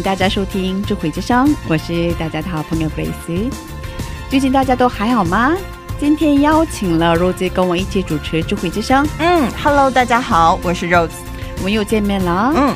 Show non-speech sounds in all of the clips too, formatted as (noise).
迎大家收听《智慧之声》，我是大家的好朋友 Grace。最近大家都还好吗？今天邀请了 Rose 跟我一起主持《智慧之声》，嗯，Hello，大家好，我是 Rose。我们又见面了。嗯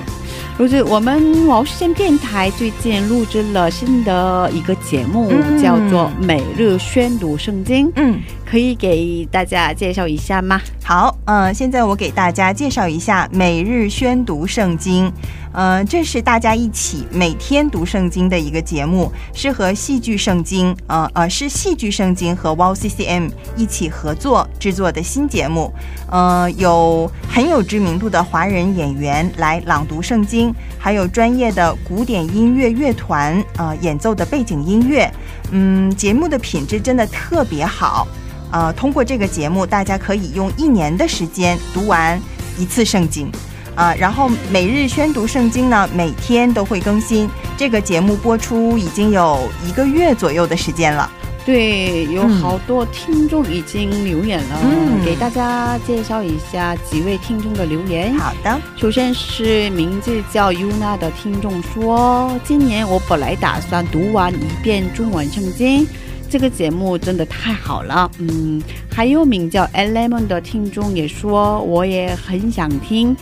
，Rose，我们毛视线电台最近录制了新的一个节目，嗯叫做《每日宣读圣经》，嗯，可以给大家介绍一下吗？好，嗯、现在我给大家介绍一下每日宣读圣经。呃，这是大家一起每天读圣经的一个节目，是和戏剧圣经，呃呃，是戏剧圣经和 Wow CCM 一起合作制作的新节目。呃，有很有知名度的华人演员来朗读圣经，还有专业的古典音乐乐团呃演奏的背景音乐。嗯，节目的品质真的特别好。呃，通过这个节目，大家可以用一年的时间读完一次圣经。啊、然后每日宣读圣经呢，每天都会更新。这个节目播出已经有一个月左右的时间了。对，有嗯好多听众已经留言了，嗯给大家介绍一下几位听众的留言。好的，首先是名字叫 Yuna 的听众说，今年我本来打算读完一遍中文圣经，这个节目真的太好了。嗯，还有名叫 Element 的听众也说，我也很想听。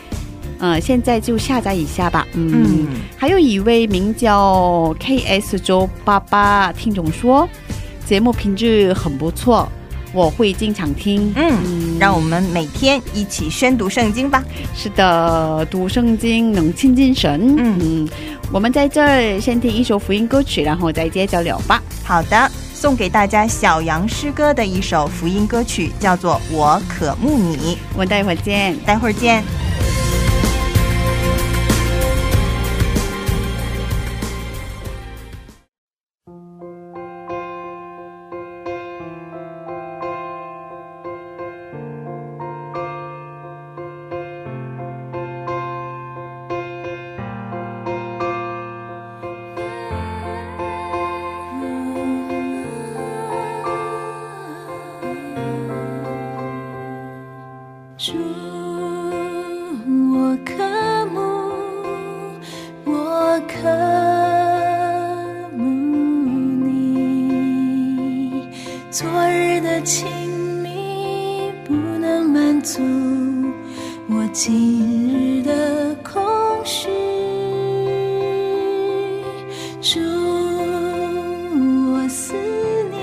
嗯、现在就下载一下吧。嗯，嗯还有一位名叫 KS 周八八听众说，节目品质很不错，我会经常听。嗯，让我们每天一起宣读圣经吧。是的，读圣经能亲近神。嗯我们在这儿先听一首福音歌曲，然后再接着聊吧。好的，送给大家小杨诗歌的一首福音歌曲，叫做《我渴慕你》。我们待会儿见。待会儿见。主，我思念，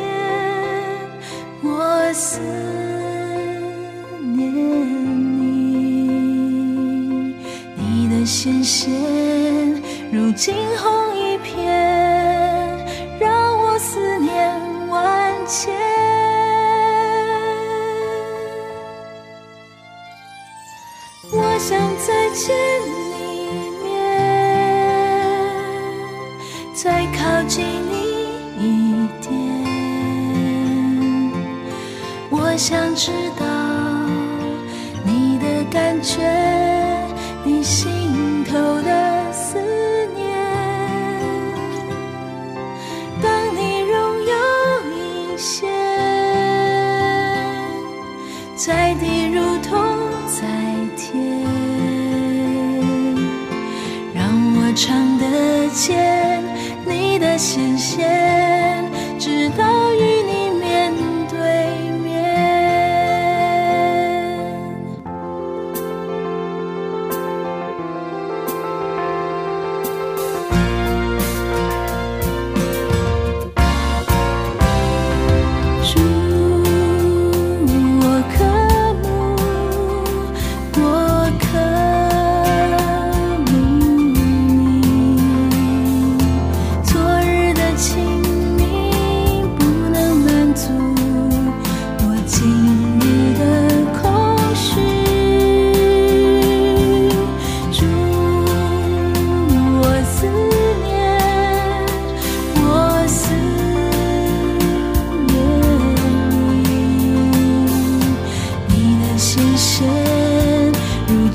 我思念你，你的鲜血如惊鸿一瞥，让我思念万千。我想再见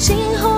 惊鸿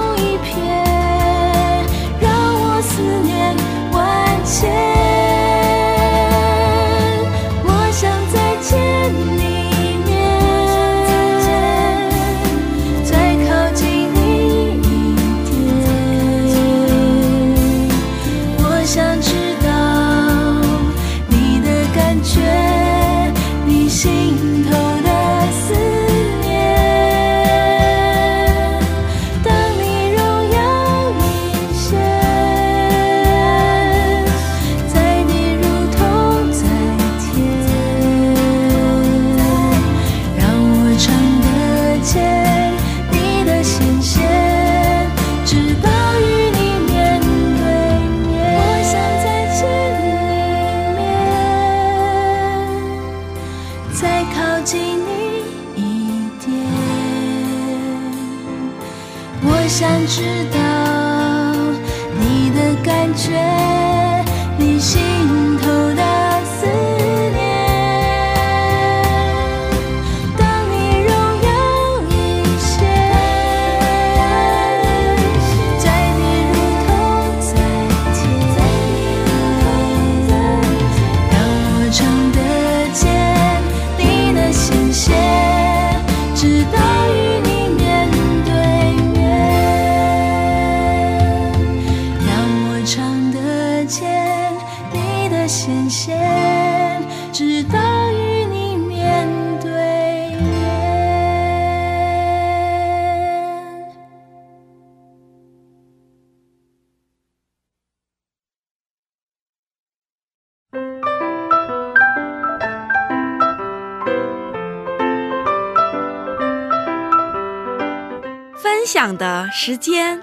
分享的时间。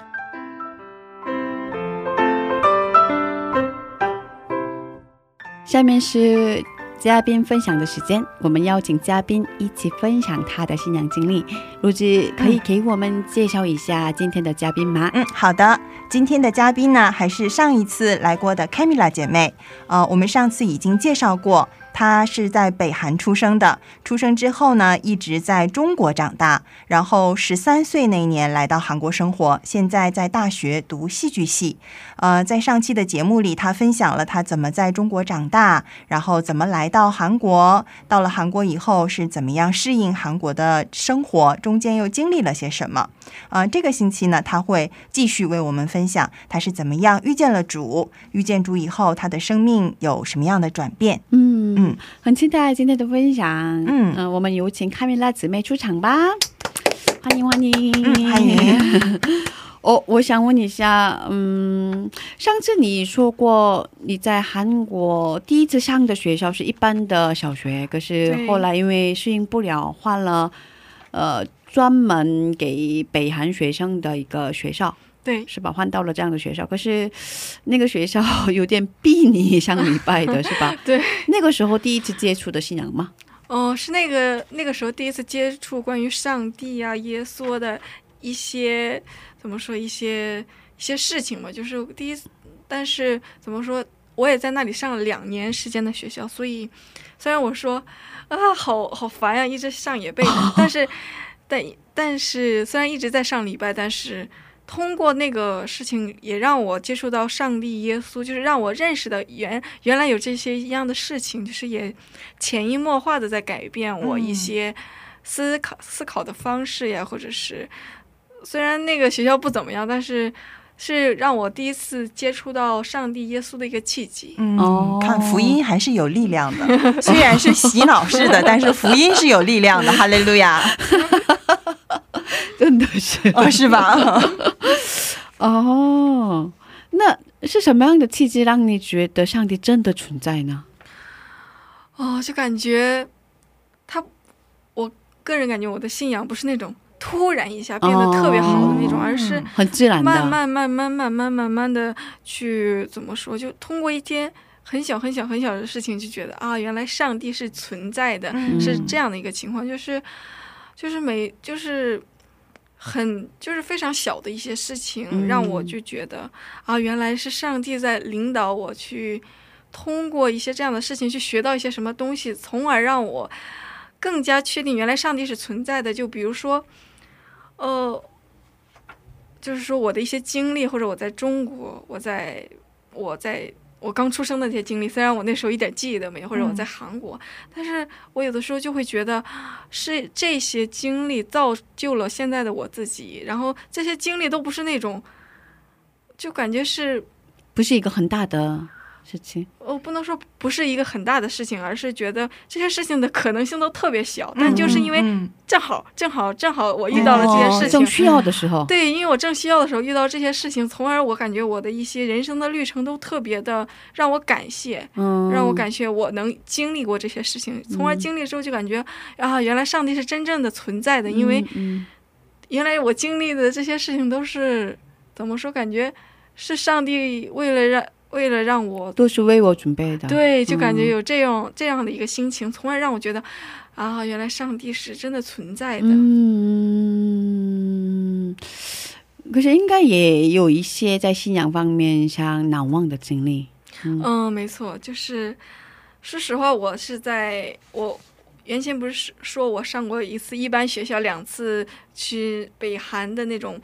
下面是嘉宾分享的时间，我们邀请嘉宾一起分享他的信仰经历。陆子可以给我们介绍一下今天的嘉宾吗？嗯，好的。今天的嘉宾呢，还是上一次来过的 Camila 姐妹。呃，我们上次已经介绍过，他是在北韩出生的。出生之后呢，一直在中国长大，然后十三岁那年来到韩国生活，现在在大学读戏剧系。呃，在上期的节目里，他分享了他怎么在中国长大，然后怎么来到韩国，到了韩国以后是怎么样适应韩国的生活，中间又经历了些什么。呃，这个星期呢，他会继续为我们分享他是怎么样遇见了主，遇见主以后，他的生命有什么样的转变。嗯嗯。很期待今天的分享。嗯。呃我们有请卡米拉姊妹出场吧，(tsk) 欢迎欢迎、嗯欢迎。(laughs) 哦，我想问一下，嗯，上次你说过你在韩国第一次上的学校是一般的小学，可是后来因为适应不了，换了呃专门给北韩学生的一个学校，对，是吧？换到了这样的学校，可是那个学校 (laughs) 有点逼你上礼拜的，(laughs) 是吧？对。那个时候第一次接触的信仰吗？哦，是那个那个时候第一次接触关于上帝啊、耶稣的一些怎么说一些一些事情嘛，就是第一次，但是怎么说，我也在那里上了两年时间的学校，所以虽然我说啊，好好烦呀、一直上也背，(laughs) 但是但但是虽然一直在上礼拜，但是。通过那个事情，也让我接触到上帝、耶稣，就是让我认识的原原来有这些一样的事情，就是也潜移默化的在改变我一些思考、思考的方式呀，或者是虽然那个学校不怎么样，但是是让我第一次接触到上帝、耶稣的一个契机。嗯哦看福音还是有力量的，(laughs) 虽然是洗脑式的，但是福音是有力量的。哈利路亚，(laughs) (laughs) 真的是哦，(laughs) 是吧？(laughs) 哦，那是什么样的契机让你觉得上帝真的存在呢？哦，就感觉他，我个人感觉我的信仰不是那种突然一下变得特别好的那种，哦而是很自然的，慢慢慢慢慢慢慢慢的去怎么说，就通过一天很小很小很小的事情，就觉得啊，原来上帝是存在的，嗯是这样的一个情况，就是就是每就是很就是非常小的一些事情，嗯让我就觉得啊，原来是上帝在领导我去通过一些这样的事情去学到一些什么东西，从而让我更加确定原来上帝是存在的。就比如说，呃，就是说我的一些经历，或者我在中国，我在我在我刚出生的那些经历，虽然我那时候一点记忆都没有，或者我嗯。在韩国，但是我有的时候就会觉得是这些经历造就了现在的我自己，然后这些经历都不是那种，就感觉是不是一个很大的事情。我不能说不是一个很大的事情，而是觉得这些事情的可能性都特别小，但就是因为嗯正好正好正好我遇到了这些事情哦正，需要的时候，对，因为我正需要的时候遇到这些事情，从而我感觉我的一些人生的旅程都特别的让我感谢，嗯，让我感谢我能经历过这些事情，从而经历之后就感觉啊，原来上帝是真正的存在的，因为嗯原来我经历的这些事情都是怎么说？感觉是上帝为了让为了让我都是为我准备的。，对，就感觉嗯有这样、这样的一个心情，从而让我觉得啊，原来上帝是真的存在的。嗯，可是应该也有一些在信仰方面上难忘的经历。嗯，没错，就是说实话，我是在我原先不是说我上过一次一般学校，两次去北韩的那种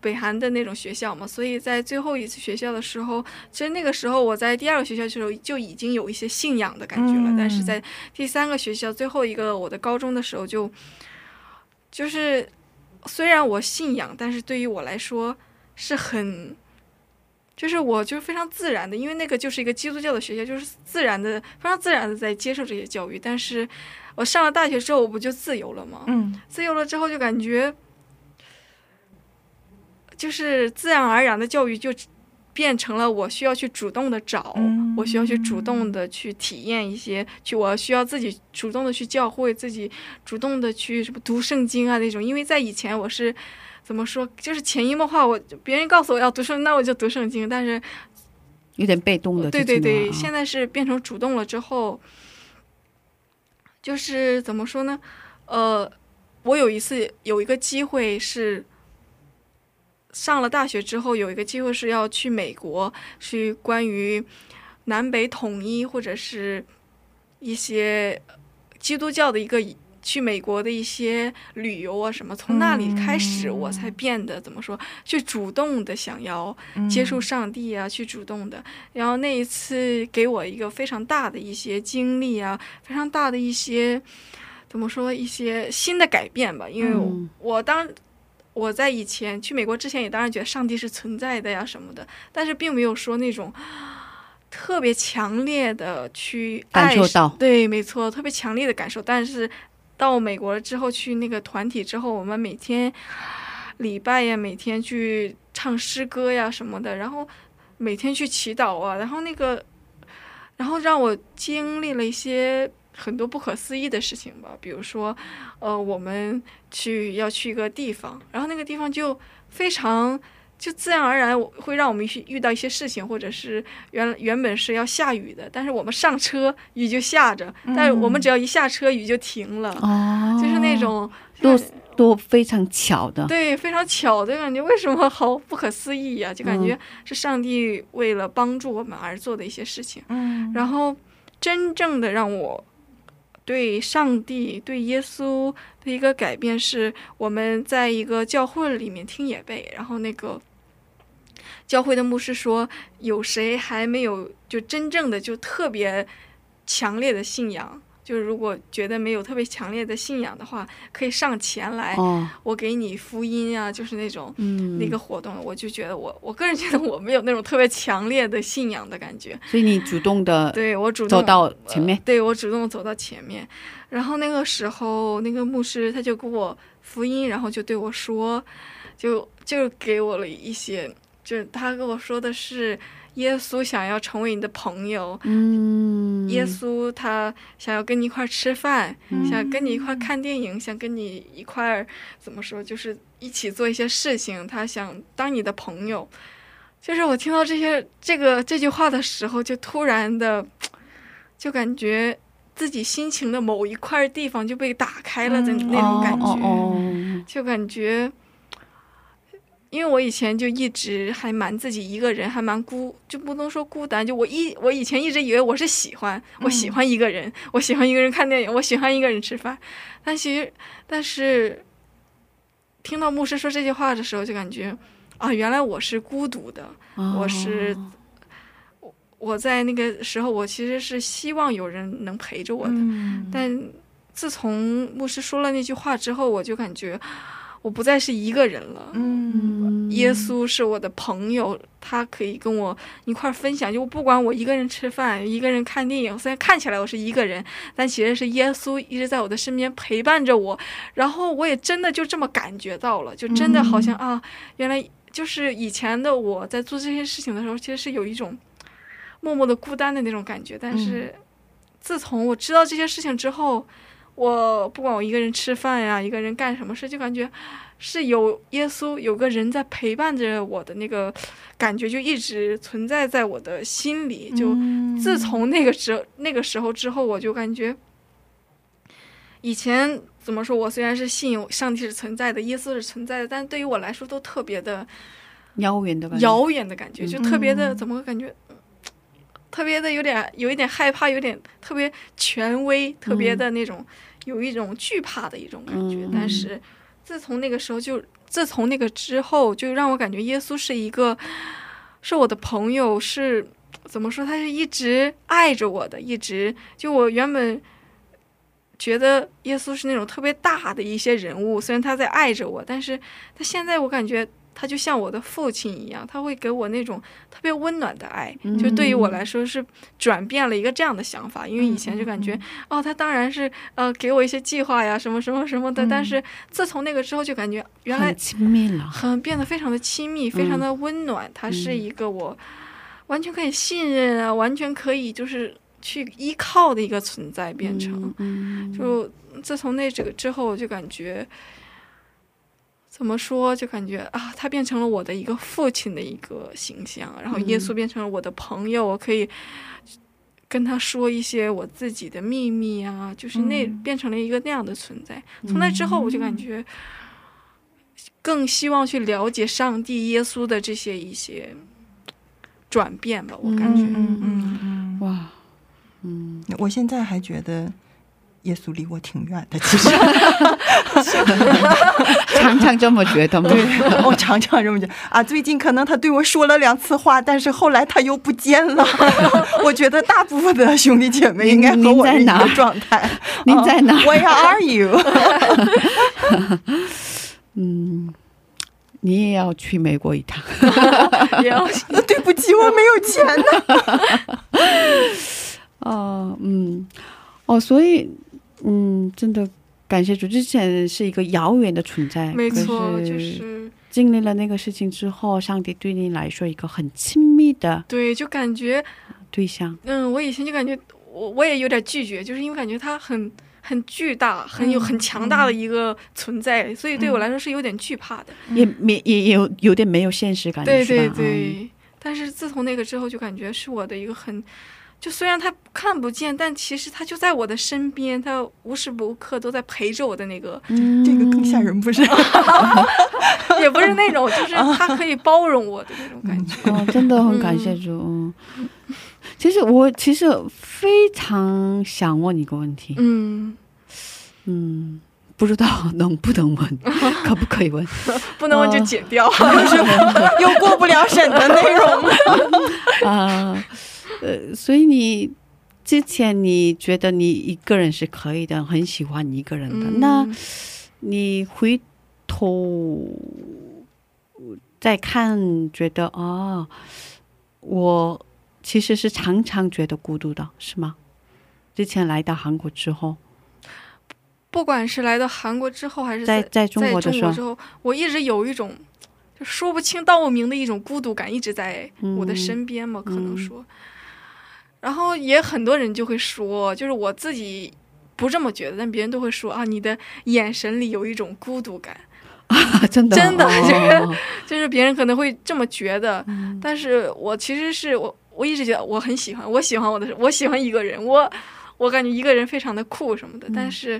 北韩的那种学校嘛，所以在最后一次学校的时候，其实那个时候我在第二个学校的时候就已经有一些信仰的感觉了，嗯但是在第三个学校最后一个我的高中的时候就就是虽然我信仰，但是对于我来说是很。就是我就是非常自然的，因为那个就是一个基督教的学校，就是自然的、非常自然的在接受这些教育。但是我上了大学之后，我不就自由了吗？嗯自由了之后，就感觉就是自然而然的教育就变成了我需要去主动的找，嗯我需要去主动的去体验一些，去我需要自己主动的去教会自己，主动的去什么读圣经啊那种。因为在以前我是怎么说，就是潜移默化，我别人告诉我要读圣，那我就读圣经，但是有点被动的。对对对，现在是变成主动了之后，就是怎么说呢？呃，我有一次有一个机会是上了大学之后，有一个机会是要去美国，去关于南北统一或者是一些基督教的一个。去美国的一些旅游啊什么，从那里开始，我才变得怎么说，去主动的想要嗯接触上帝啊，去主动的。然后那一次给我一个非常大的一些经历啊，非常大的一些怎么说一些新的改变吧。因为我,、当我在以前去美国之前，也当然觉得上帝是存在的呀什么的，但是并没有说那种。特别强烈的去爱感受到对，没错，特别强烈的感受。但是到美国了之后，去那个团体之后，我们每天礼拜呀，每天去唱诗歌呀什么的，然后每天去祈祷啊，然后那个，然后让我经历了一些很多不可思议的事情吧，比如说，呃，我们去要去一个地方，然后那个地方就非常。就自然而然会让我们遇遇到一些事情，或者是原原本是要下雨的，但是我们上车雨就下着，但是我们只要一下车雨就停了，哦，就是那种都都非常巧的。对，非常巧的感觉，为什么好不可思议呀、就感嗯觉是上帝为了帮助我们而做的一些事情。嗯然后，真正的让我对上帝、对耶稣的一个改变，是我们在一个教会里面听野贝，然后那个教会的牧师说，有谁还没有就真正的就特别强烈的信仰？就是如果觉得没有特别强烈的信仰的话，可以上前来，哦，我给你福音啊，就是那种嗯，那个活动，我就觉得我我个人觉得我没有那种特别强烈的信仰的感觉。所以你主动的对我主动走到前面呃，对我主动走到前面，然后那个时候那个牧师他就给我福音，然后就对我说，就就给我了一些，就是他跟我说的是耶稣想要成为你的朋友，嗯，耶稣他想要跟你一块儿吃饭，嗯想跟你一块儿看电影，想跟你一块儿怎么说，就是一起做一些事情，他想当你的朋友。就是我听到这些这个这句话的时候，就突然的，就感觉自己心情的某一块地方就被打开了的嗯那种感觉，哦哦哦就感觉。因为我以前就一直还蛮自己一个人，还蛮孤，就不能说孤单。就我一我以前一直以为我是喜欢，我喜欢一个人，我喜欢一个人看电影，我喜欢一个人吃饭。但其实，但是听到牧师说这句话的时候，就感觉啊，原来我是孤独的，哦我是我在那个时候，我其实是希望有人能陪着我的，嗯但自从牧师说了那句话之后，我就感觉我不再是一个人了。嗯耶稣是我的朋友，他可以跟我一块儿分享。就不管我一个人吃饭，一个人看电影，虽然看起来我是一个人，但其实是耶稣一直在我的身边陪伴着我。然后我也真的就这么感觉到了，就真的好像、啊，原来就是以前的我在做这些事情的时候，其实是有一种默默的孤单的那种感觉。但是自从我知道这些事情之后，我不管我一个人吃饭呀，一个人干什么事，就感觉是有耶稣有个人在陪伴着我的那个感觉，就一直存在在我的心里。就嗯自从那个时那个时候之后，我就感觉以前怎么说，我虽然是信有上帝是存在的，耶稣是存在的，但对于我来说都特别的遥远的感觉。遥远的感觉，就特别的嗯怎么感觉，嗯特别的有点有一点害怕，有点特别权威，特别的那种、有一种惧怕的一种感觉。嗯但是自从那个时候就，自从那个之后，就让我感觉耶稣是一个是我的朋友，是怎么说？他是一直爱着我的，一直就我原本。觉得耶稣是那种特别大的一些人物，虽然他在爱着我，但是他现在我感觉他就像我的父亲一样，他会给我那种特别温暖的爱。就对于我来说是转变了一个这样的想法，因为以前就感觉、哦，他当然是呃给我一些计划呀，什么什么什么的，但是自从那个之后就感觉原来很亲密了。很变得非常的亲密，非常的温暖。他是一个我完全可以信任啊，完全可以就是去依靠的一个存在，变成。嗯，就自从那这个之后，我就感觉怎么说，就感觉啊，他变成了我的一个父亲的一个形象，然后耶稣变成了我的朋友，我可以跟他说一些我自己的秘密啊，就是那、嗯。变成了一个那样的存在。从那之后，我就感觉更希望去了解上帝、耶稣的这些一些转变吧，我感觉。嗯嗯。嗯。哇，嗯，我现在还觉得耶稣离我挺远的，其实 (laughs) 常常这么觉得吗？我常常这么觉得啊。最近可能他对我说了两次话，但是后来他又不见了。(laughs) 我觉得大部分的兄弟姐妹应该和我是一个状态。(laughs) 您在哪？Where are you？嗯，你也要去美国一趟。也要对不起，我没有钱呢。哦，嗯，哦，所以，嗯，真的感谢主，之前是一个遥远的存在，没错，可就是经历了那个事情之后，上帝对你来说一个很亲密的对，就感觉对象。嗯，我以前就感觉我我也有点拒绝，就是因为感觉他很很巨大，很有很强大的一个存在，所以对我来说是有点惧怕的。也没也也有有点没有现实感，对对对，但是自从那个之后，就感觉是我的一个很。就虽然他看不见，但其实他就在我的身边，他无时无刻都在陪着我的那个，嗯，这个更吓人，不是？(laughs) 也不是那种，就是他可以包容我的那种感觉。(laughs) 哦，真的很感谢主。嗯，其实我其实非常想问你一个问题，嗯，嗯，不知道能不能问，可不可以问？(laughs) 不能问就剪掉。又过不了审的内容。啊，呃，所以你之前你觉得你一个人是可以的，很喜欢一个人的，嗯那你回头再看，觉得哦，我其实是常常觉得孤独的，是吗？之前来到韩国之后，不管是来到韩国之后，还是在在中国的时候，中国之后，我一直有一种就说不清道不明的一种孤独感，一直在我的身边嘛，可能说。然后也很多人就会说，就是我自己不这么觉得，但别人都会说啊，你的眼神里有一种孤独感，真的真的哦。(laughs) 就是别人可能会这么觉得，嗯。但是我其实是我我一直觉得我很喜欢，我喜欢我的，我喜欢一个人，我我感觉一个人非常的酷什么的，但是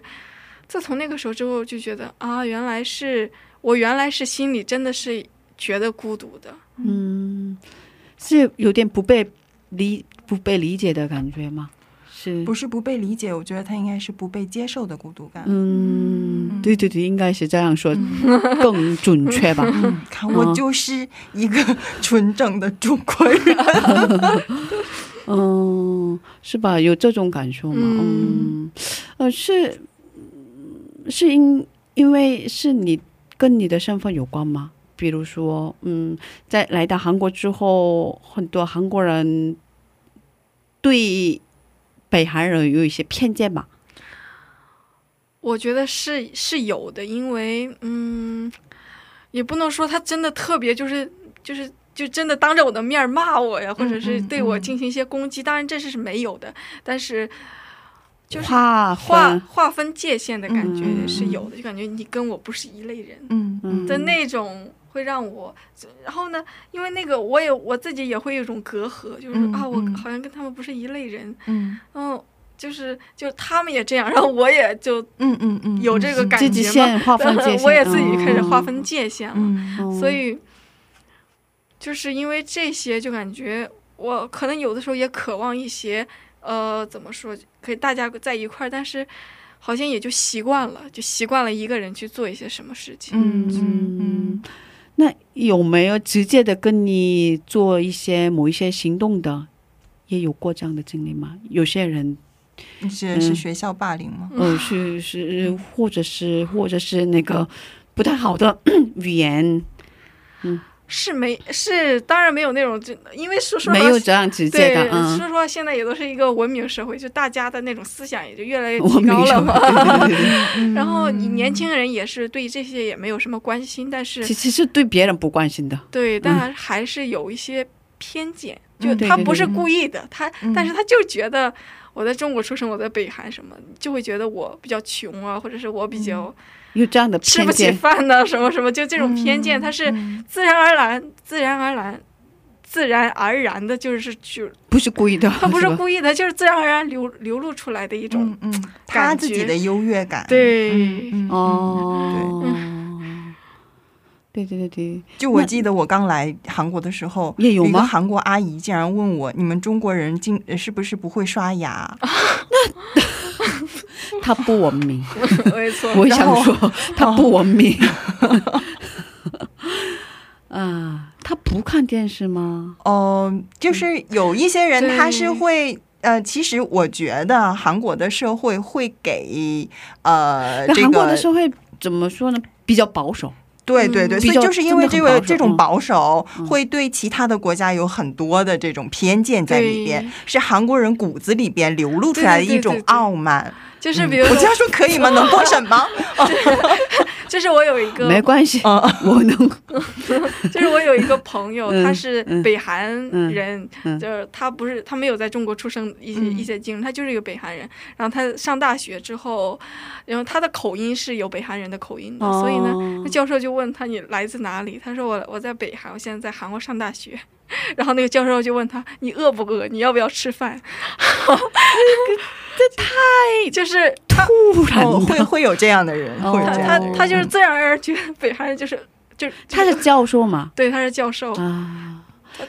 自从那个时候之后，就觉得啊，原来是我原来是心里真的是觉得孤独的，嗯，是有点不被理不被理解的感觉吗？是不是不被理解，我觉得他应该是不被接受的孤独感。嗯，对对对，应该是这样说更准确吧？嗯，看我就是一个纯正的中国人。(laughs) 嗯，是吧？有这种感受吗？嗯嗯，呃，是是因因为是你跟你的身份有关吗？比如说，嗯，在来到韩国之后，很多韩国人对北韩人有一些偏见吧？我觉得是是有的，因为嗯，也不能说他真的特别就是就是就真的当着我的面儿骂我呀，或者是对我进行一些攻击。当然这是是没有的，但是就是划划分，划分界限的感觉嗯是有的，就感觉你跟我不是一类人嗯嗯的那种。会让我，然后呢？因为那个我也我自己也会有一种隔阂，就是、嗯啊，我嗯。好像跟他们不是一类人，嗯。嗯，就是就他们也这样，然后我也就嗯嗯嗯，有这个感自己觉嘛，先划分界 (laughs) 限，我也自己开始划嗯分界限了，嗯。嗯所以就是因为这些，就感觉我可能有的时候也渴望一些，呃，怎么说，可以大家在一块儿，但是好像也就习惯了，就习惯了一个人去做一些什么事情。嗯嗯。嗯那有没有直接的跟你做一些某一些行动的，也有过这样的经历吗？有些人，嗯，是是学校霸凌吗？呃，是是，或者是或者是那个不太好的 (coughs) 语言，是没是，当然没有那种，就因为说说没实话有这样直接对的，，嗯。说，实话，现在也都是一个文明社会，就大家的那种思想也就越来越提高了嘛。然后你年轻人也是对这些也没有什么关心，但是其其实对别人不关心的，对，但还是有一些偏见，就他不是故意的，他嗯。但是他就觉得我在中国出生，我在北韩什么，就会觉得我比较穷啊，或者是我比较有这样的吃不起，饭呢、什么什么，就这种偏见，它是嗯。自然而然、自然而然、自然而然的，就是就不是故意的，他不是故意的，(laughs) 就是自然而然流流露出来的一种。他自己的优越感，对。嗯嗯哦，对。对对对，就我记得我刚来韩国的时候，一个也有吗？韩国阿姨竟然问我：“你们中国人经呃是不是不会刷牙 (laughs) (laughs) 他不文明，没错，(laughs) 我想说 (laughs) 他不文明。(laughs) 啊，他不看电视吗？？”哦、就是有一些人他是会。呃，其实我觉得韩国的社会会给呃韩国的社会怎么说呢？比较保守。对对对，嗯所以就是因为这个这种保守，嗯会对其他的国家有很多的这种偏见在里边对，是韩国人骨子里边流露出来的一种对对对对对傲慢。就是比如说我这，样说可以吗？(laughs) 能播什么？(laughs) 就是我有一个没关系，嗯我能。(laughs) 就是我有一个朋友，嗯他是嗯北韩人，嗯就是他不是他没有在中国出生一一些经历，他就是一个北韩人。然后他上大学之后，然后他的口音是有北韩人的口音的，所以呢，哦那教授就问他你来自哪里？他说我我在北韩，我现在在韩国上大学。(laughs) 然后那个教授就问他你饿不饿？你要不要吃饭？这太 (laughs) 就是他突然哦，会会有这样的人，哦会有他他这样的人。他就是自然而然觉得北韩人就是就是他是教授嘛？对他是教授，啊，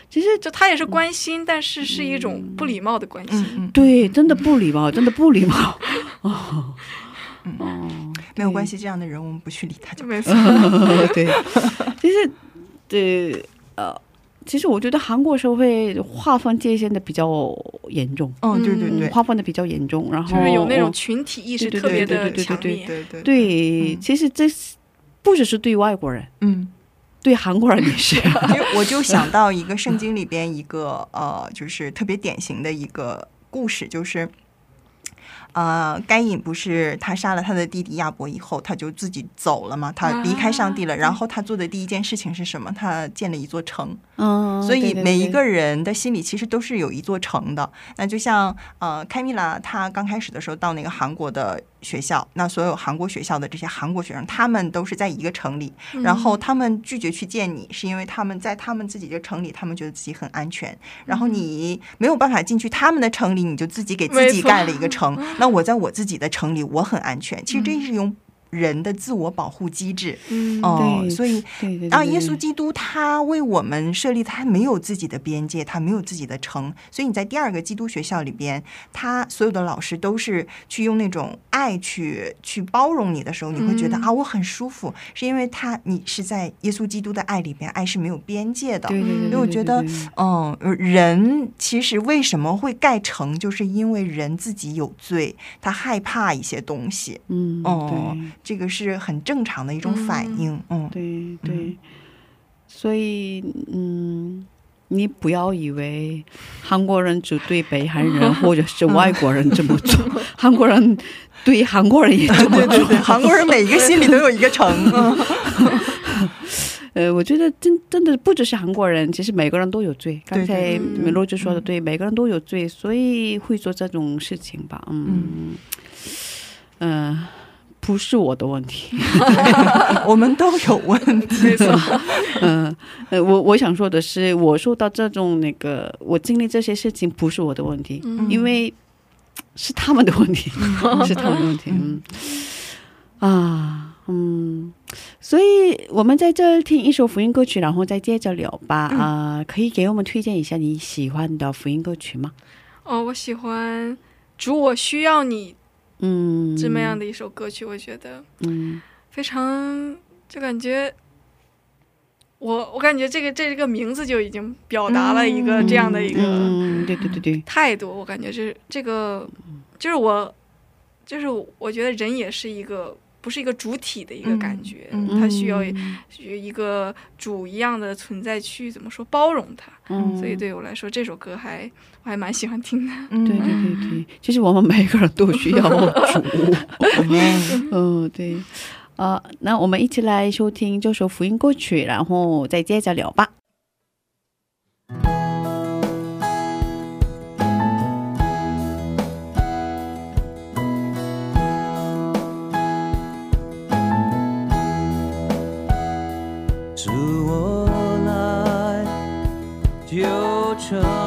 其实就他也是关心，但是是一种不礼貌的关心。嗯嗯，对，真的不礼貌，真的不礼貌。哦，哦，没有关系，这样的人我们不去理他就。没错，(laughs) 对，其实，对，呃，其实我觉得韩国社会划分界限的比较严重，嗯，对对嗯对，划分的比较严重，然后就是有那种哦群体意识特别对对对对的强对烈。对对，对，嗯其实这是不只是对外国人，嗯，对韩国人也是。我就想到一个圣经里边一个呃，就是特别典型的一个故事，就是。呃，该隐不是他杀了他的弟弟亚伯以后，他就自己走了嘛，他离开上帝了。啊然后他做的第一件事情是什么？他建了一座城。嗯，所以每一个人的心里其实都是有一座城的。那就像呃，开米拉他刚开始的时候到那个韩国的学校，那所有韩国学校的这些韩国学生，他们都是在一个城里，嗯然后他们拒绝去见你，是因为他们在他们自己的城里，他们觉得自己很安全，然后你没有办法进去他们的城里，你就自己给自己盖了一个城。那 (laughs) 我在我自己的城里，我很安全。其实这是一种。人的自我保护机制。嗯哦、所以对对对啊，耶稣基督他为我们设立，他没有自己的边界，他没有自己的城，所以你在第二个基督学校里边，他所有的老师都是去用那种爱去去包容你的时候，你会觉得、嗯啊，我很舒服，是因为他你是在耶稣基督的爱里边，爱是没有边界的。对对对，所以我觉得嗯，呃人其实为什么会盖城，就是因为人自己有罪，他害怕一些东西。嗯，哦对。这个是很正常的一种反应。嗯，对对，所以嗯，你不要以为韩国人只对北韩人或者是外国人这么做，(laughs) 韩国人对韩国人也这么做。对对对，韩国人每一个心里都有一个城。嗯 (laughs) 呃，我觉得真真的不只是韩国人，其实每个人都有罪。刚才罗志说的对，每个人都有罪，所以会做这种事情吧。嗯嗯、呃不是我的问题。(laughs) 我们都有问题。没错，嗯，呃，我我想说的是，我受到这种那个，我经历这些事情不是我的问题，嗯因为是他们的问题，(laughs) 是他们的问题。嗯，啊，嗯，所以我们在这儿听一首福音歌曲，然后再接着聊吧。啊、可以给我们推荐一下你喜欢的福音歌曲吗？哦，我喜欢《主我需要你》嗯，这么样的一首歌曲，我觉得嗯。非常，就感觉我我感觉这个这个名字就已经表达了一个这样的一个嗯，对对对对，态度，我感觉这这个就是我就是我觉得人也是一个不是一个主体的一个感觉，嗯他需要嗯一个主一样的存在去怎么说包容它，嗯所以对我来说这首歌还我还蛮喜欢听的。嗯对对对对，其实我们每个人都需要主。嗯 (laughs) 嗯，对，呃，那我们一起来收听这首福音歌曲，然后再接着聊吧。车。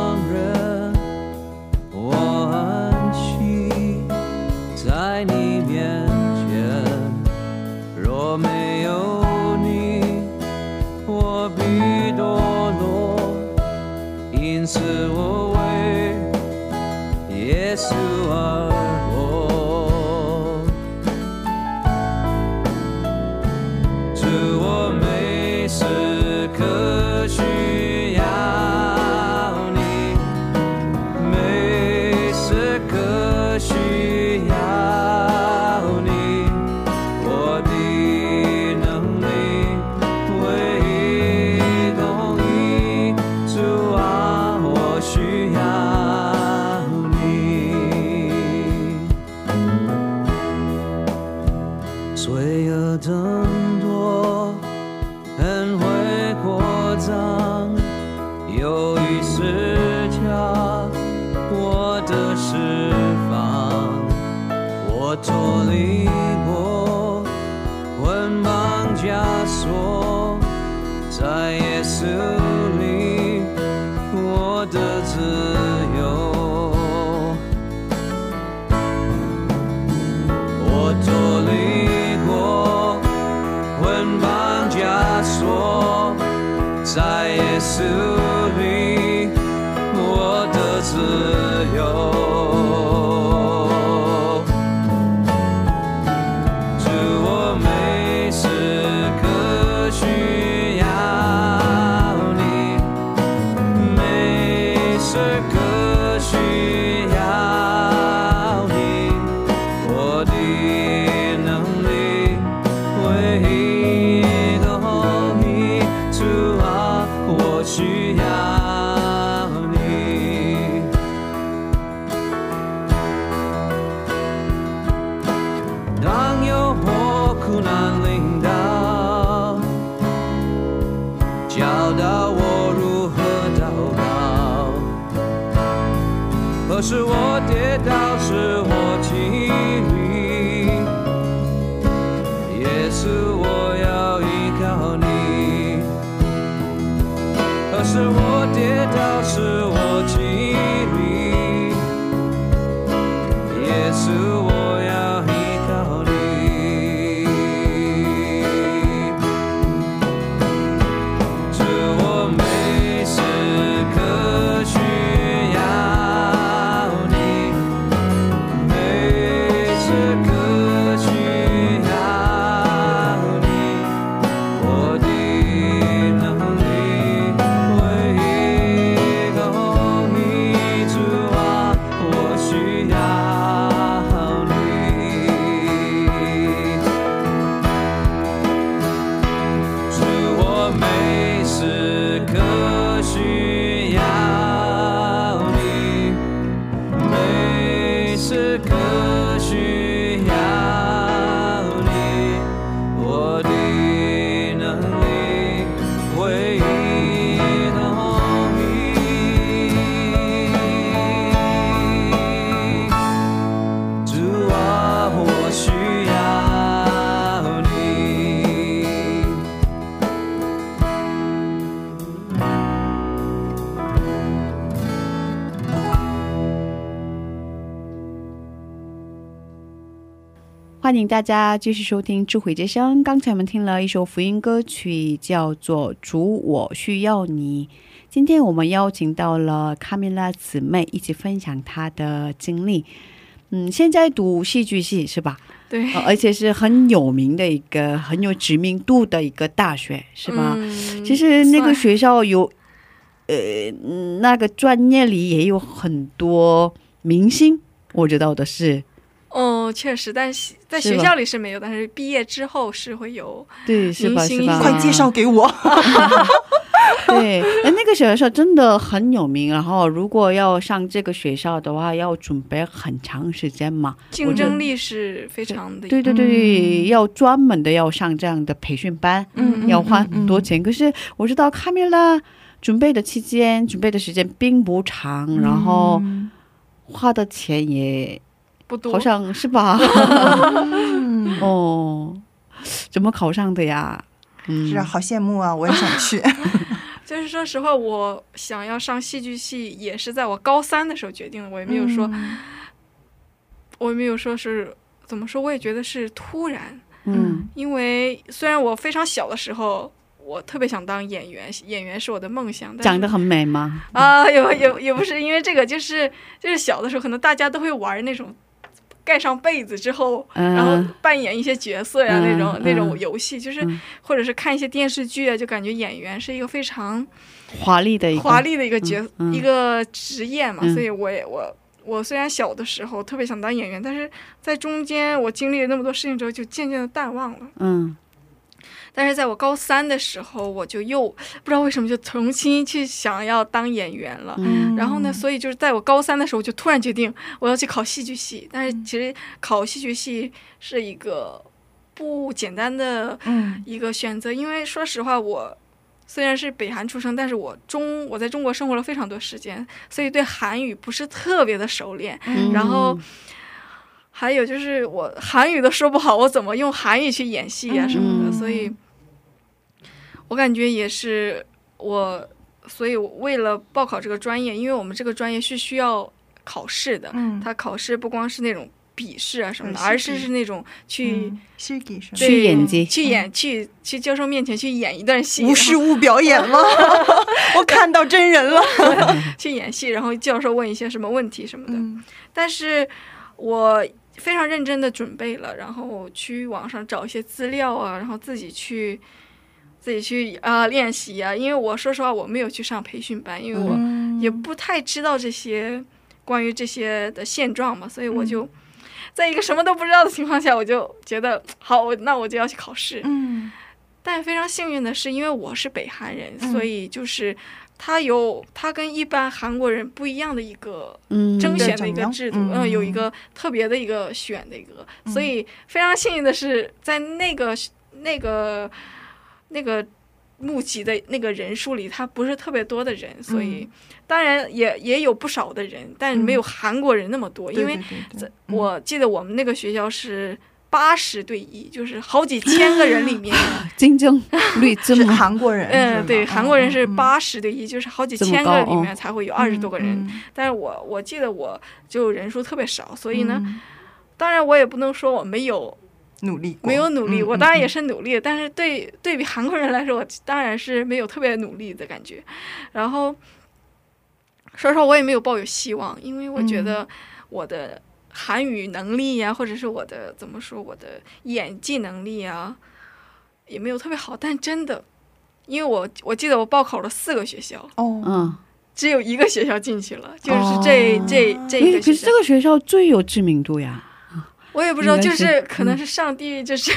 是我跌倒时，我经迎大家继续收听《智慧之声》。刚才我们听了一首福音歌曲，叫做《主，我需要你》。今天我们邀请到了卡米拉姊妹一起分享她的经历。嗯，现在读戏剧系是吧？对，呃而且是很有名的一个、很有知名度的一个大学，是吧？嗯其实那个学校有，呃，嗯那个专业里也有很多明星，我知道的是，哦，确实，但是在学校里是没有，但是毕业之后是会有。对，是吧？快介绍给我。(laughs) 对，哎，那个学校真的很有名。然后，如果要上这个学校的话，要准备很长时间嘛。竞争力是非常的。对对对对，要专门的要上这样的培训班，嗯要花很多钱。可是我知道卡米拉准备的期间、准备的时间并不长，嗯然后花的钱也不多，好像是吧？嗯 (laughs) 哦，怎么考上的呀？嗯，是啊，好羡慕啊！我也想去。(laughs) 就是说实话，我想要上戏剧系也是在我高三的时候决定的，我也没有说，嗯我也没有说是怎么说，我也觉得是突然，嗯因为虽然我非常小的时候，我特别想当演员，演员是我的梦想，但长得很美吗？啊，也也也不是因为这个，就是就是小的时候，可能大家都会玩那种盖上被子之后，嗯。然后扮演一些角色呀、嗯那种那种嗯游戏，就是、嗯。或者是看一些电视剧啊，就感觉演员是一个非常华丽的一个华丽的一个角、一个职业嘛，嗯。所以我也我。我虽然小的时候特别想当演员，但是在中间我经历了那么多事情之后，就渐渐的淡忘了。嗯但是在我高三的时候，我就又不知道为什么就重新去想要当演员了。嗯然后呢，所以就是在我高三的时候，我就突然决定我要去考戏剧系。但是其实考戏剧系是一个不简单的嗯一个选择，因为说实话，我虽然是北韩出生，但是我中我在中国生活了非常多时间，所以对韩语不是特别的熟练。嗯然后还有就是我韩语都说不好，我怎么用韩语去演戏呀、什么的？嗯所以，我感觉也是我，所以为了报考这个专业，因为我们这个专业是需要考试的，嗯，它考试不光是那种笔试啊什么的，对而是是是那种去。去演技去演去去教授面前去演一段戏，无实物表演吗？(laughs) 我看到真人了。(laughs) 去演戏，然后教授问一些什么问题什么的。嗯但是我非常认真的准备了，然后去网上找一些资料啊，然后自己去自己去啊、练习啊。因为我说实话，我没有去上培训班，因为我嗯也不太知道这些关于这些的现状嘛，所以我就。(laughs) 在一个什么都不知道的情况下，我就觉得好，我那我就要去考试。嗯但非常幸运的是，因为我是北韩人，嗯所以就是他有他跟一般韩国人不一样的一个嗯征选的一个制度，嗯嗯，有一个特别的一个选的一个，嗯所以非常幸运的是，在那个那个那个募集的那个人数里，他不是特别多的人，所以嗯。当然也也有不少的人，但没有韩国人那么多，因为对对对对我记得我们那个学校是。八十对一，就是好几千个人里面，(laughs) 竞争率 (laughs) 这是么韩国人，嗯，对，韩国人是嗯。八十对一，就是好几千个里面哦才会有二十多个人。嗯。但是我我记得我就人数特别少，所以呢，嗯。当然我也不能说我没有努力过没有努力，嗯我当然也嗯是努力的，但是对对比韩国人来说，我当然是没有特别努力的感觉。然后说实话，我也没有抱有希望，因为我觉得我的韩语能力呀、或者是我的怎么说，我的演技能力啊、也没有特别好。但真的，因为我我记得我报考了四个学校，哦，嗯，只有一个学校进去了，就是这、哦这这一个学校可是这。个学校最有知名度呀。我也不知道，就是是可能是上帝，就是。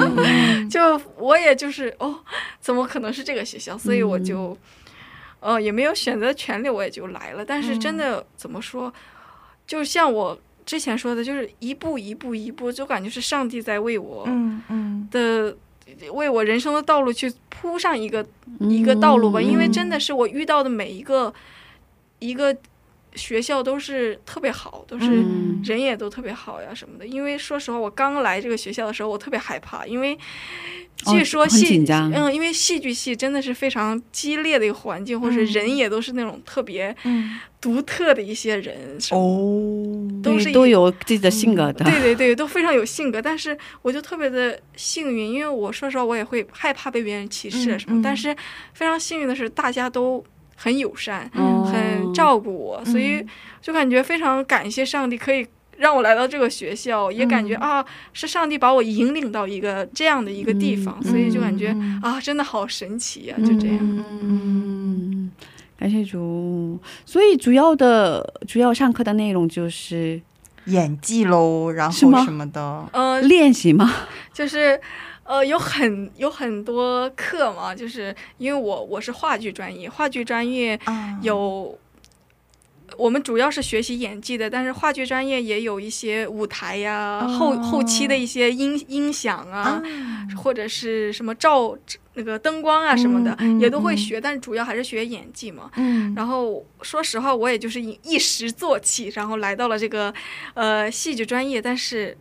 (laughs) 就我也就是哦，怎么可能是这个学校？所以我就，呃，也没有选择权利，我也就来了。但是真的、怎么说，就像我之前说的，就是一步一步一步，就感觉是上帝在为我嗯嗯的。为我人生的道路去铺上一个、一个道路吧，嗯因为真的是我遇到的每一个一个学校都是特别好，都是嗯人也都特别好呀什么的。因为说实话，我刚来这个学校的时候，我特别害怕，因为据说戏、嗯，因为戏剧系真的是非常激烈的一个环境，或是嗯人也都是那种特别嗯独特的一些人。哦，都是都有自己的性格的。对对对，(laughs) 都非常有性格。但是我就特别的幸运，因为我说实话，我也会害怕被别人歧视啊什么。但是非常幸运的是，大家都很友善，嗯很照顾我，所以就感觉非常感谢上帝可以。让我来到这个学校，也感觉、嗯啊，是上帝把我引领到一个这样的一个地方，嗯所以就感觉、嗯啊，真的好神奇呀、就这样。嗯，感谢主。所以主要的主要上课的内容就是演技喽，然后什么的，呃，练习吗？就是，呃，有很有很多课嘛，就是因为我我是话剧专业，话剧专业啊，有。我们主要是学习演技的，但是话剧专业也有一些舞台呀、后后期的一些音音响啊，啊，或者是什么照那个灯光啊什么的，也都会学，但是主要还是学演技嘛。嗯，然后说实话，我也就是一一时作气，然后来到了这个呃戏剧专业，但是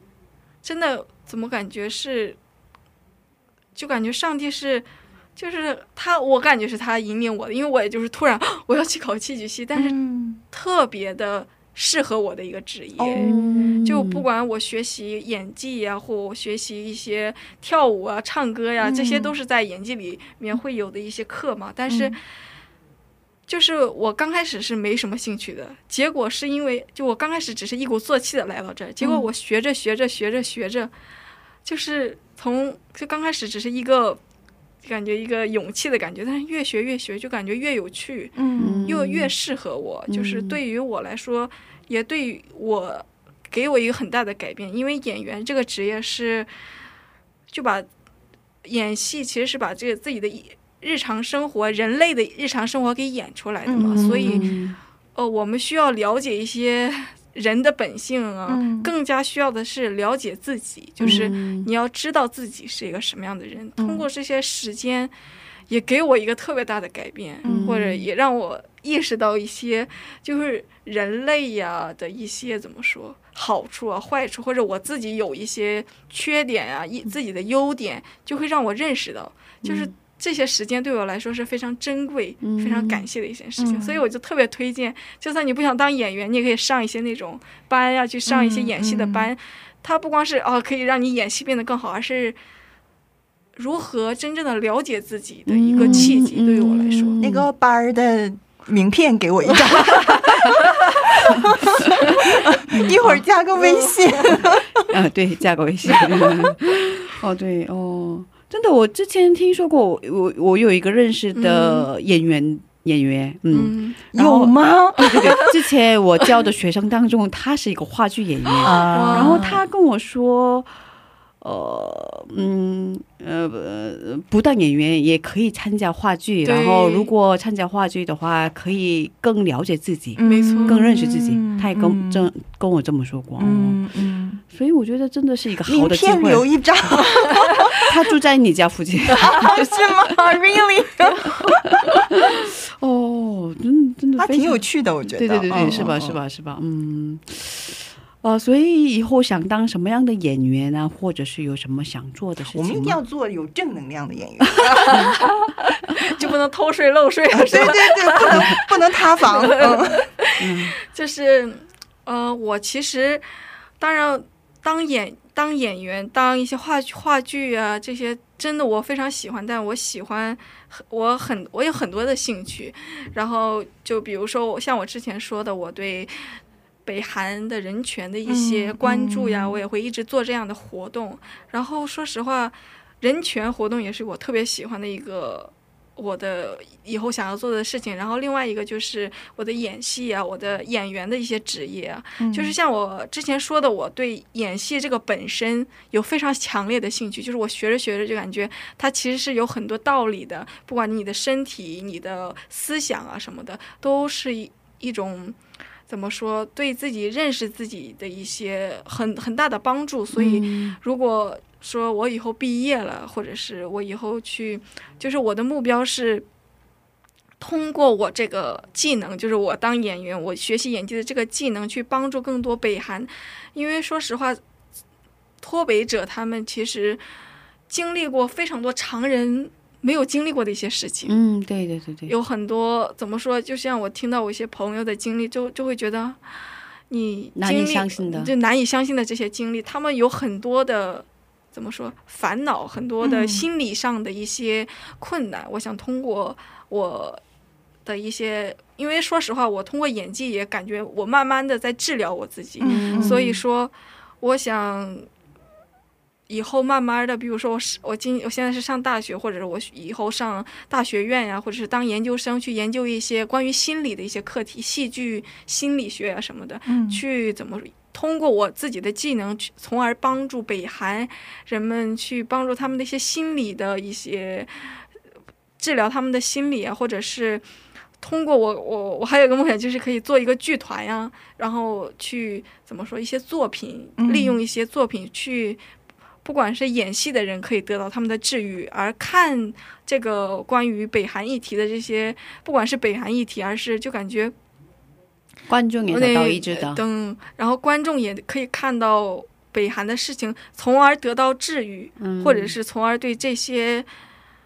真的怎么感觉是，就感觉上帝是。就是他，我感觉是他引领我的，因为我也就是突然 (laughs) 我要去考戏剧系，但是嗯特别的适合我的一个职业。哦就不管我学习演技呀、或我学习一些跳舞啊、唱歌呀，这些嗯都是在演技里面会有的一些课嘛。但是嗯，就是我刚开始是没什么兴趣的，结果是因为就我刚开始只是一鼓作气的来到这儿，结果嗯我学着学着学着学着，就是从就刚开始只是一个感觉一个勇气的感觉，但是越学越学就感觉越有趣，嗯。又越适合我，就是嗯对于我来说，也对我给我一个很大的改变，因为演员这个职业是就把演戏其实是把这个自己的日常生活、人类的日常生活给演出来的嘛，嗯。所以嗯呃，我们需要了解一些人的本性啊，嗯更加需要的是了解自己，就是嗯你要知道自己是一个什么样的人。通过这些时间，也给我一个特别大的改变，嗯或者也让我意识到一些就是人类呀的一些怎么说好处啊、坏处，或者我自己有一些缺点啊、一自己的优点，就会让我认识到，就是。这些时间对我来说是非常珍贵、嗯非常感谢的一件事情，嗯所以我就特别推荐，就算你不想当演员，你也可以上一些那种班呀、去上一些嗯演戏的嗯班。它不光是哦可以让你演戏变得更好，而是如何真正的了解自己的一个契机。对于我来说，嗯那个班儿的名片给我一张，(laughs) 一会儿加个微信。(laughs) 啊，对，加个微信。(laughs) 哦，对，哦，真的，我之前听说过，我我我有一个认识的演员、演员，嗯，有吗？对对对，(laughs) 之前我教的学生当中，他是一个话剧演员，啊。然后他跟我说。呃，嗯，呃，呃不当演员也可以参加话剧，然后如果参加话剧的话，可以更了解自己，没错更认识自己。他也跟、嗯。真跟我这么说过，嗯嗯，所以我觉得真的是一个好名的机片留。一张，(laughs) 他住在你家附近。(laughs) 是吗？Really？哦，真真的他挺有趣的，我觉得。对对对对，嗯是吧？嗯是吧？是吧？嗯。哦，所以以后想当什么样的演员啊，或者是有什么想做的事情？我们一定要做有正能量的演员。(laughs) 就不能偷税漏税了，是吧？对对对，不能不能塌房。嗯就是，呃，我其实当然当演当演员，当一些话剧话剧啊这些，真的我非常喜欢，但我喜欢我很我有很多的兴趣，然后就比如说像我之前说的，我对。北韩的人权的一些嗯关注呀，嗯我也会一直做这样的活动。然后说实话，人权活动也是我特别喜欢的一个我的以后想要做的事情。然后另外一个就是我的演戏啊，我的演员的一些职业啊，就是像我之前说的，我对演戏这个本身有非常强烈的兴趣，就是我学着学着就感觉它其实是有很多道理的，不管你的身体、你的思想啊什么的，都是一一种。怎么说？对自己认识自己的一些很很大的帮助，所以嗯如果说我以后毕业了，或者是我以后去，就是我的目标是通过我这个技能，就是我当演员，我学习演技的这个技能，去帮助更多北韩。因为说实话，脱北者他们其实经历过非常多常人没有经历过的一些事情。嗯，对对对对，有很多怎么说？就像我听到我一些朋友的经历，就就会觉得，你难以相信的就难以相信的这些经历，他们有很多的怎么说烦恼，很多的嗯。心理上的一些困难。我想通过我的一些，因为说实话，我通过演技也感觉我慢慢的在治疗我自己，嗯。所以说，我想以后慢慢的，比如说我是我今我现在是上大学，或者是我以后上大学院呀、或者是当研究生去研究一些关于心理的一些课题，戏剧心理学啊什么的，嗯。去怎么通过我自己的技能，去从而帮助北韩人们去帮助他们的一些心理的一些治疗他们的心理啊，或者是通过我我我还有一个梦想，就是可以做一个剧团呀，然后去怎么说一些作品，利用一些作品去。不管是演戏的人可以得到他们的治愈，而看这个关于北韩议题的这些，不管是北韩议题，而是就感觉观众也得到一致的。等，然后观众也可以看到北韩的事情，从而得到治愈，嗯或者是从而对这些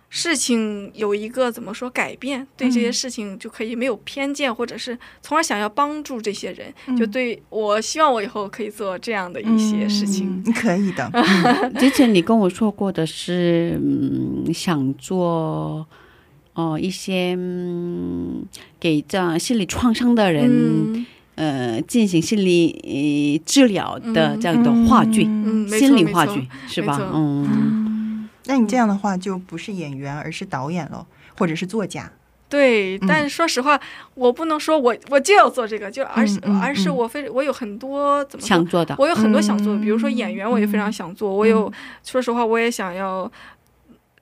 事情有一个怎么说改变，对这些嗯事情就可以没有偏见，或者是从而想要帮助这些人。嗯就对我希望我以后可以做这样的一些事情。可以的。(laughs) 之前你跟我说过的是，嗯，想做哦、一些嗯给这样心理创伤的人、嗯。呃进行心理、呃、治疗的嗯这样的话剧，嗯，心理话剧是吧？嗯，那你这样的话就不是演员，而是导演喽，或者是作家。对，嗯。但说实话，我不能说我我就要做这个，就而是、嗯嗯而是嗯我非我有很多怎么说想做的，我有很多想做的，嗯。比如说演员，我也非常想做。我有，说实话，我也想要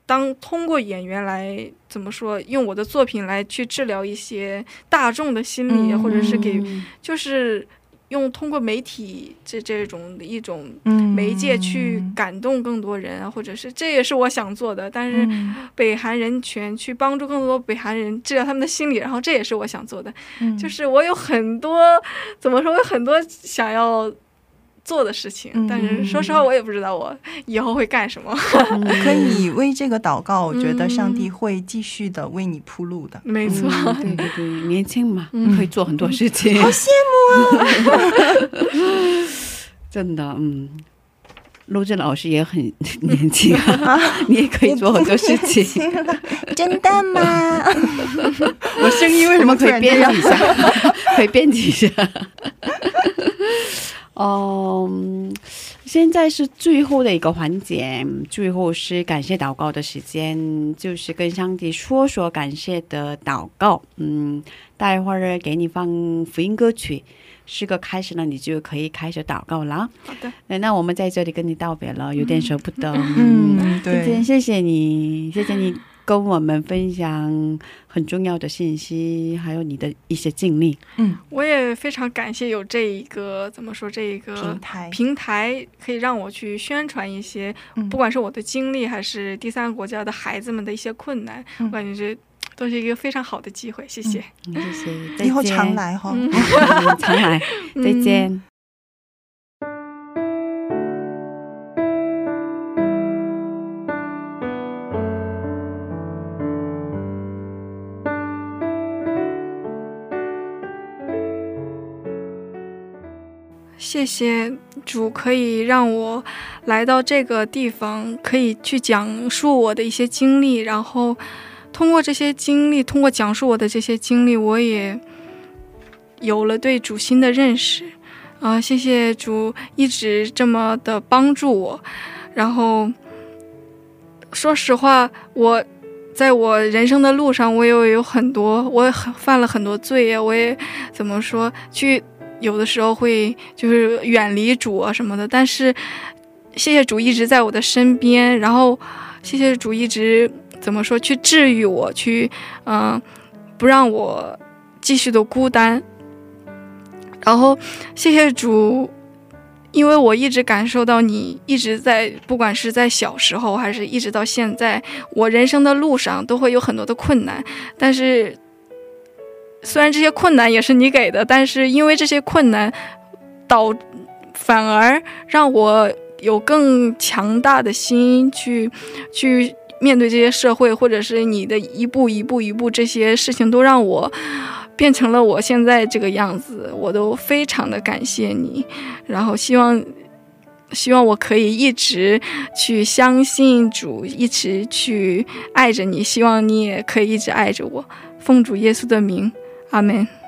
当通过演员来怎么说，用我的作品来去治疗一些大众的心理，嗯或者是给嗯就是用通过媒体这这种的一种嗯媒介去感动更多人啊，或者是这也是我想做的。但是嗯北韩人权去帮助更多北韩人治疗他们的心理，然后这也是我想做的。嗯就是我有很多怎么说，我有很多想要做的事情，嗯但是说实话，我也不知道我以后会干什么。(laughs) 可 (laughs) 以为这个祷告，我觉得上帝嗯会继续的为你铺路的。没错，嗯对 (laughs) 对对，年轻嘛，嗯可以做很多事情，好羡慕啊真的，嗯。陆振老师也很年轻啊，你也可以做很多事情。真的吗？我声音为什么可以编辑一下，可以编辑一下。哦、嗯现在是最后的一个环节，最后是感谢祷告的时间，就是跟上帝说说感谢的祷告。嗯，待会儿给你放福音歌曲，诗歌开始了，你就可以开始祷告了。好的，呃那我们在这里跟你道别了，有点舍不得。嗯，今天对，谢谢你，谢谢你跟我们分享很重要的信息，还有你的一些经历。嗯我也非常感谢有这一个怎么说这一个平台，平台，可以让我去宣传一些，嗯不管是我的经历，还是第三个国家的孩子们的一些困难，嗯我感觉这都是一个非常好的机会。谢谢，嗯谢谢，以后常来哈。(laughs) 常来，再嗯见。谢谢主，可以让我来到这个地方，可以去讲述我的一些经历，然后通过这些经历，通过讲述我的这些经历，我也有了对主心的认识。啊、谢谢主一直这么的帮助我。然后，说实话，我在我人生的路上，我也有很多，我也很犯了很多罪呀，我也怎么说去。有的时候会就是远离主啊什么的，但是谢谢主一直在我的身边，然后谢谢主一直怎么说去治愈我，去嗯、不让我继续的孤单，然后谢谢主，因为我一直感受到你一直在，不管是在小时候还是一直到现在，我人生的路上都会有很多的困难，但是。虽然这些困难也是你给的，但是因为这些困难，导反而让我有更强大的心去去面对这些社会，或者是你的一步一步一步这些事情，都让我变成了我现在这个样子，我都非常的感谢你。然后希望，希望我可以一直去相信主，一直去爱着你。希望你也可以一直爱着我。奉主耶稣的名，阿门。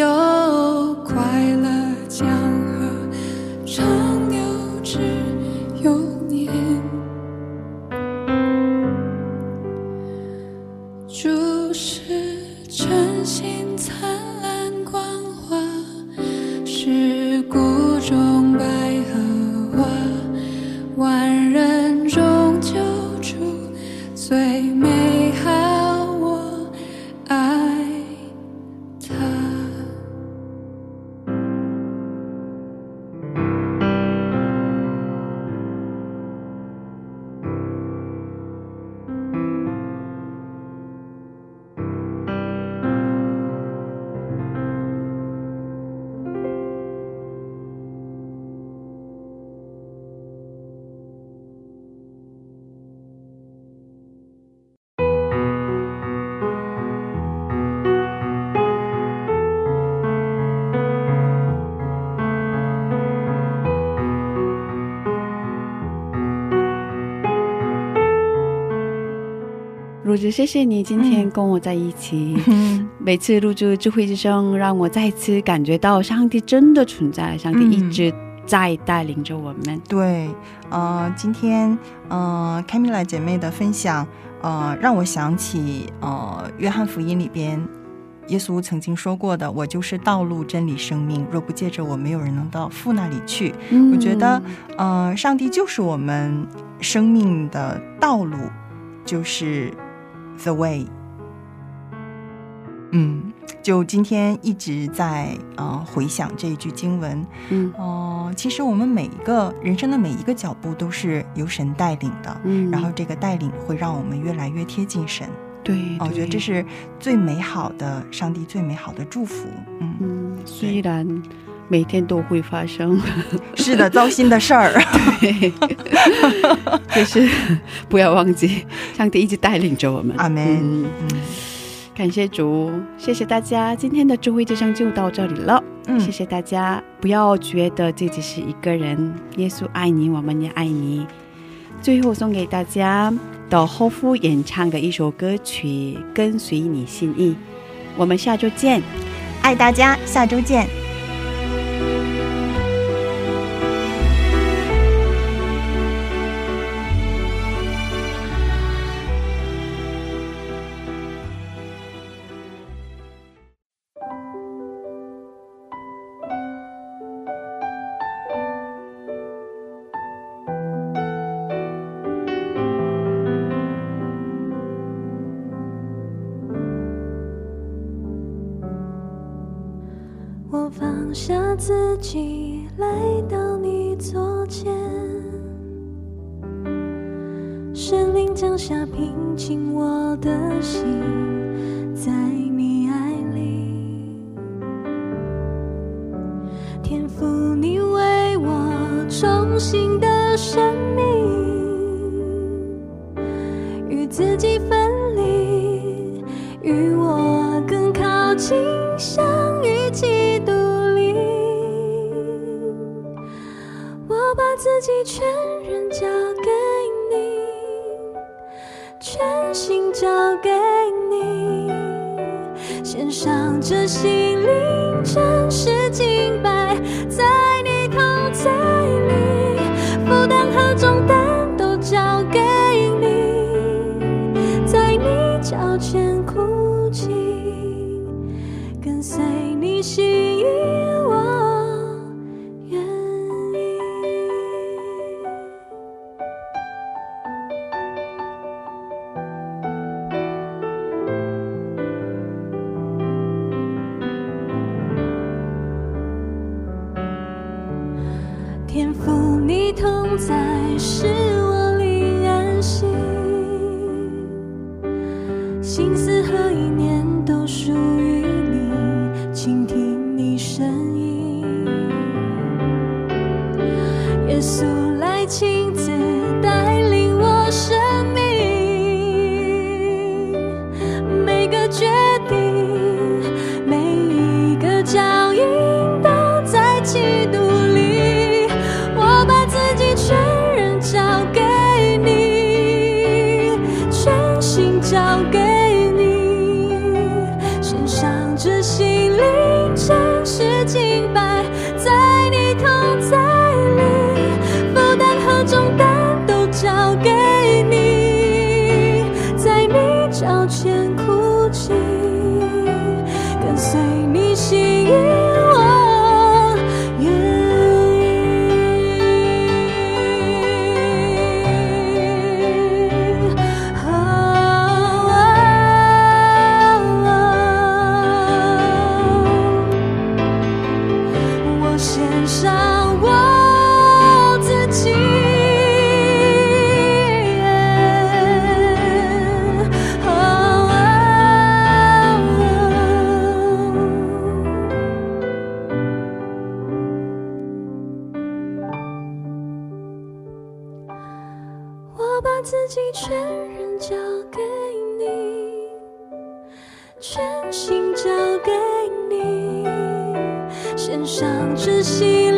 有快乐讲谢谢你今天跟我在一起。嗯 (laughs) 每次录制智慧之声，让我再次感觉到上帝真的存在，上帝一直在带领着我们。对，呃，今天呃，凯米拉姐妹的分享，呃，让我想起呃，约翰福音里边。耶稣曾经说过的：“我就是道路、真理、生命，若不借着我，没有人能到父那里去。”嗯我觉得，呃，上帝就是我们生命的道路，就是 the way。嗯，就今天一直在呃回想这一句经文，嗯哦、其实我们每一个人生的每一个脚步都是由神带领的，嗯然后这个带领会让我们越来越贴近神。对，哦，我觉得这是最美好的，上帝最美好的祝福。嗯，嗯，虽然每天都会发生，是的，糟心的事儿。(laughs) 对，(laughs) 就是不要忘记，上帝一直带领着我们。阿门感谢主，谢谢大家，今天的智慧之声就到这里了。嗯，谢谢大家，不要觉得自己是一个人，耶稣爱你，我们也爱你。最后送给大家的后夫演唱的一首歌曲《跟随你心意》，我们下周见。爱大家，下周见。我情，全人交给你，全心交给你，献上真心。